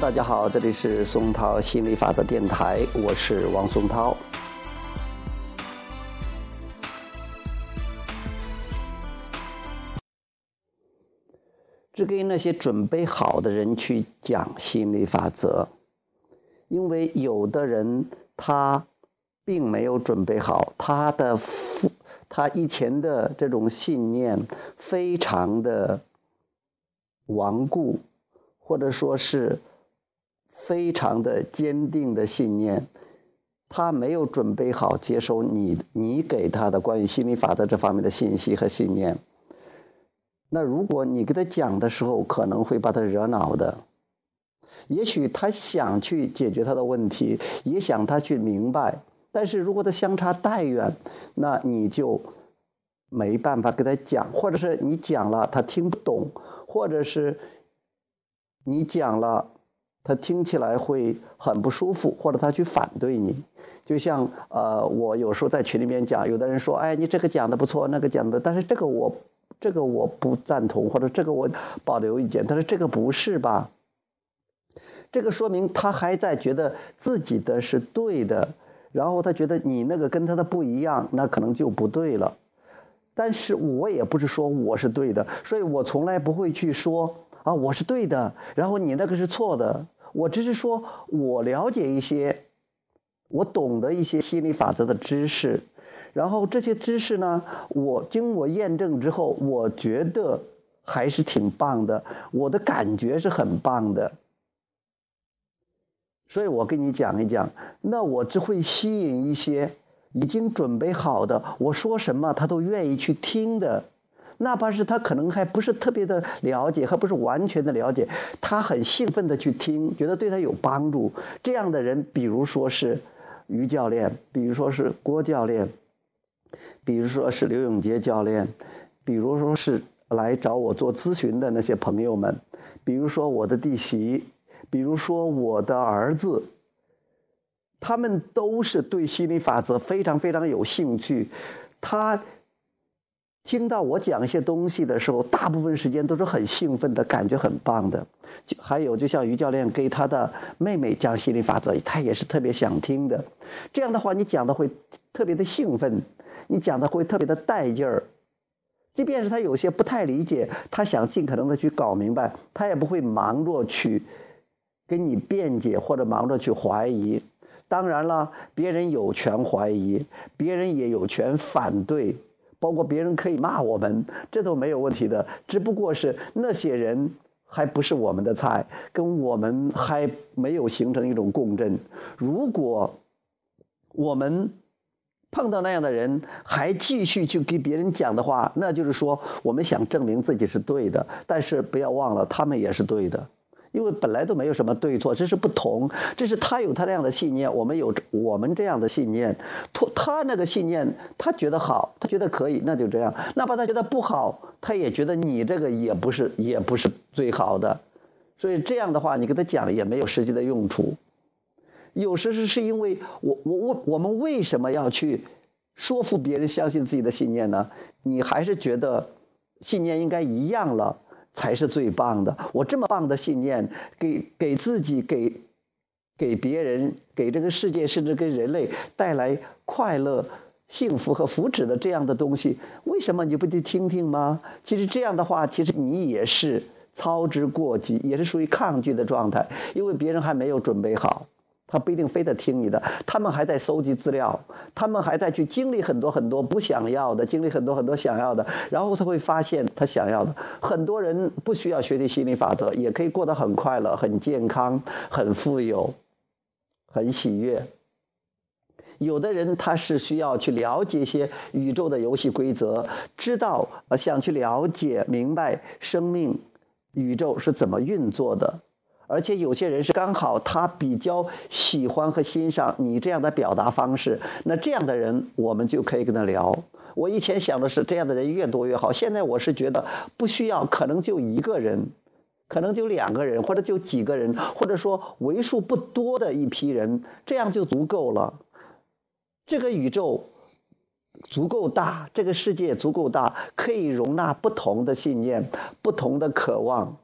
大家好，这里是松涛心理法则电台，我是王松涛。只给那些准备好的人去讲心理法则，因为有的人他并没有准备好，他的他以前的这种信念非常的顽固。或者说是非常的坚定的信念，他没有准备好接收你你给他的关于心理法则这方面的信息和信念。那如果你给他讲的时候，可能会把他惹恼的。也许他想去解决他的问题，也想他去明白，但是如果他相差太远，那你就没办法给他讲，或者是你讲了他听不懂，或者是。你讲了，他听起来会很不舒服，或者他去反对你。就像呃，我有时候在群里面讲，有的人说：“哎，你这个讲的不错，那个讲的，但是这个我这个我不赞同，或者这个我保留意见。”但是这个不是吧？这个说明他还在觉得自己的是对的，然后他觉得你那个跟他的不一样，那可能就不对了。但是我也不是说我是对的，所以我从来不会去说。啊，我是对的，然后你那个是错的。我只是说，我了解一些，我懂得一些心理法则的知识，然后这些知识呢，我经我验证之后，我觉得还是挺棒的，我的感觉是很棒的。所以我跟你讲一讲，那我只会吸引一些已经准备好的，我说什么他都愿意去听的。哪怕是他可能还不是特别的了解，还不是完全的了解，他很兴奋的去听，觉得对他有帮助。这样的人，比如说是于教练，比如说是郭教练，比如说是刘永杰教练，比如说是来找我做咨询的那些朋友们，比如说我的弟媳，比如说我的儿子，他们都是对心理法则非常非常有兴趣，他。听到我讲一些东西的时候，大部分时间都是很兴奋的，感觉很棒的。还有，就像于教练给他的妹妹讲心理法则，他也是特别想听的。这样的话，你讲的会特别的兴奋，你讲的会特别的带劲儿。即便是他有些不太理解，他想尽可能的去搞明白，他也不会忙着去跟你辩解或者忙着去怀疑。当然了，别人有权怀疑，别人也有权反对。包括别人可以骂我们，这都没有问题的。只不过是那些人还不是我们的菜，跟我们还没有形成一种共振。如果我们碰到那样的人，还继续去给别人讲的话，那就是说我们想证明自己是对的。但是不要忘了，他们也是对的。因为本来都没有什么对错，这是不同。这是他有他那样的信念，我们有我们这样的信念。他他那个信念，他觉得好，他觉得可以，那就这样。哪怕他觉得不好，他也觉得你这个也不是也不是最好的。所以这样的话，你跟他讲也没有实际的用处。有时是是因为我我我我们为什么要去说服别人相信自己的信念呢？你还是觉得信念应该一样了。才是最棒的。我这么棒的信念，给给自己、给给别人、给这个世界，甚至给人类带来快乐、幸福和福祉的这样的东西，为什么你不去听听吗？其实这样的话，其实你也是操之过急，也是属于抗拒的状态，因为别人还没有准备好。他不一定非得听你的，他们还在搜集资料，他们还在去经历很多很多不想要的，经历很多很多想要的，然后他会发现他想要的。很多人不需要学习心理法则，也可以过得很快乐、很健康、很富有、很喜悦。有的人他是需要去了解一些宇宙的游戏规则，知道呃想去了解明白生命、宇宙是怎么运作的。而且有些人是刚好他比较喜欢和欣赏你这样的表达方式，那这样的人我们就可以跟他聊。我以前想的是这样的人越多越好，现在我是觉得不需要，可能就一个人，可能就两个人，或者就几个人，或者说为数不多的一批人，这样就足够了。这个宇宙足够大，这个世界足够大，可以容纳不同的信念、不同的渴望，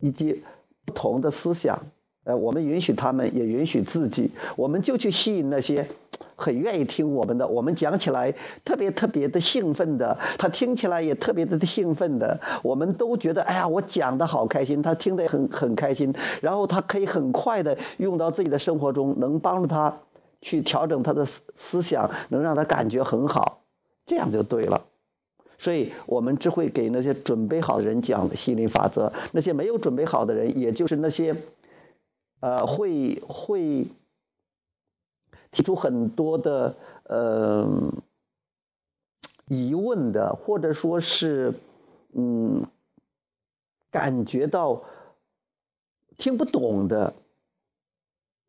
以及。不同的思想，呃，我们允许他们，也允许自己，我们就去吸引那些很愿意听我们的，我们讲起来特别特别的兴奋的，他听起来也特别的兴奋的，我们都觉得，哎呀，我讲的好开心，他听得很很开心，然后他可以很快的用到自己的生活中，能帮助他去调整他的思思想，能让他感觉很好，这样就对了。所以我们只会给那些准备好的人讲心理法则，那些没有准备好的人，也就是那些，呃，会会提出很多的呃疑问的，或者说是嗯感觉到听不懂的，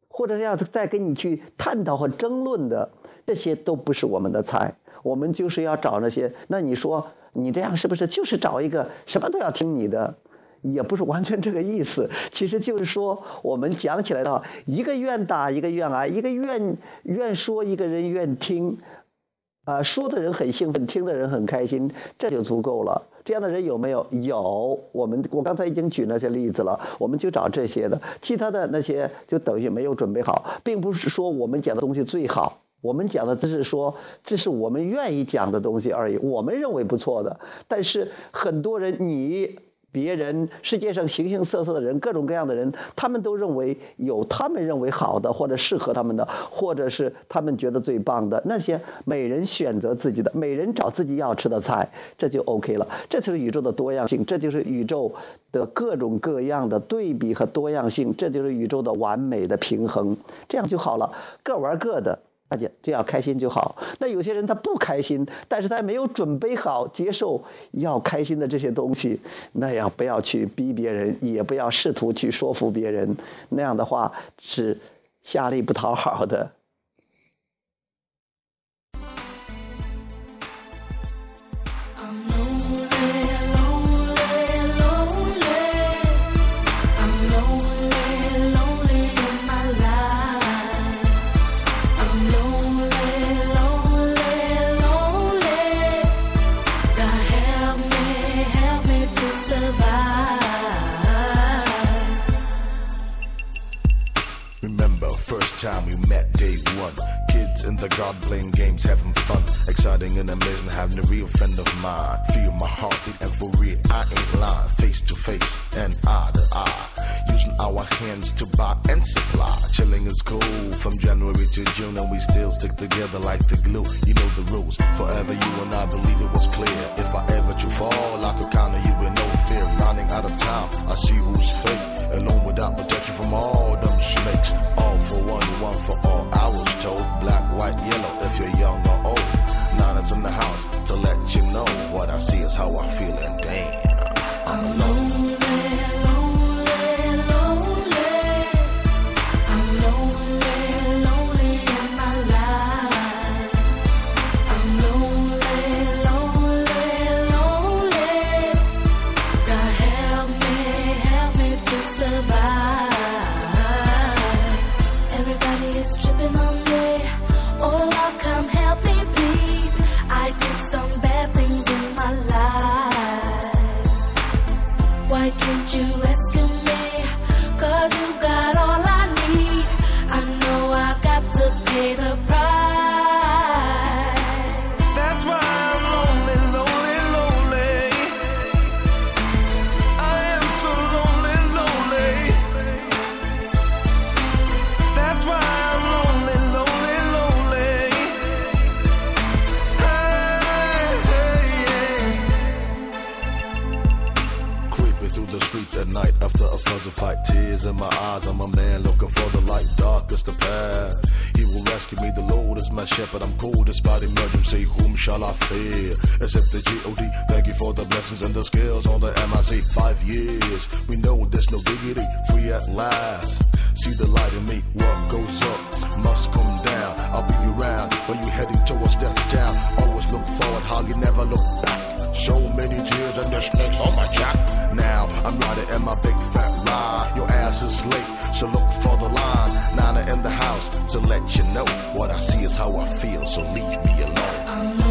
或者要再跟你去探讨和争论的，这些都不是我们的菜。我们就是要找那些，那你说你这样是不是就是找一个什么都要听你的？也不是完全这个意思，其实就是说我们讲起来的话，一个愿打一个愿挨，一个愿愿说一个人愿听，啊，说的人很兴奋，听的人很开心，这就足够了。这样的人有没有？有。我们我刚才已经举那些例子了，我们就找这些的，其他的那些就等于没有准备好，并不是说我们讲的东西最好。我们讲的只是说，这是我们愿意讲的东西而已，我们认为不错的。但是很多人，你、别人、世界上形形色色的人，各种各样的人，他们都认为有他们认为好的，或者适合他们的，或者是他们觉得最棒的那些。每人选择自己的，每人找自己要吃的菜，这就 OK 了。这就是宇宙的多样性，这就是宇宙的各种各样的对比和多样性，这就是宇宙的完美的平衡，这样就好了。各玩各的。大家只要开心就好。那有些人他不开心，但是他没有准备好接受要开心的这些东西，那样不要去逼别人，也不要试图去说服别人，那样的话是下力不讨好的。Exciting and amazing, having a real friend of mine. Feel my heartbeat and for real, I ain't lying. Face to face and eye to eye. Using our hands to buy and supply. Chilling is cool from January to June and we still stick together like the glue. You know the rules. Forever you and I believe it was clear. If I ever to fall, I could count on you with no fear. Running out of time, I see who's fake. Alone without protection from all them snakes. for the light, darkest the path. He will rescue me, the Lord is my shepherd. I'm cold, called despite emergency. Whom shall I fear? Except the G-O-D. Thank you for the blessings and the skills on the MIC. Five years, we know there's no dignity. Free at last. See the light in me. What goes up must come down. I'll be around when you're heading towards death town. Always look forward, how you never look back. So many tears and the snakes on my jock. Now I'm riding in my big fat ride. Your ass is late, so look for the line. Nana in the house to let you know what I see is how I feel. So leave me alone.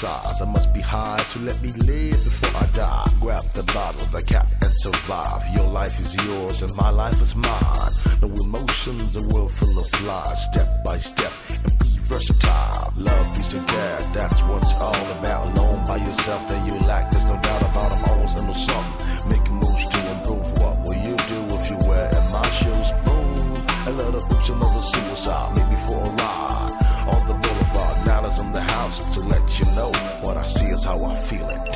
size. I must be high to so let me live before I die. Grab the bottle, the cap, and survive. Your life is yours and my life is mine. No emotions, a world full of lies. Step by step, and be versatile. Love, peace, and care, that's what's all about. Alone by yourself, then you lack. There's no doubt about I'm always into something. Making moves to improve. What will you do if you wear in my shoes? Boom, a little oops, another suicide. you know. What I see is how I feel it.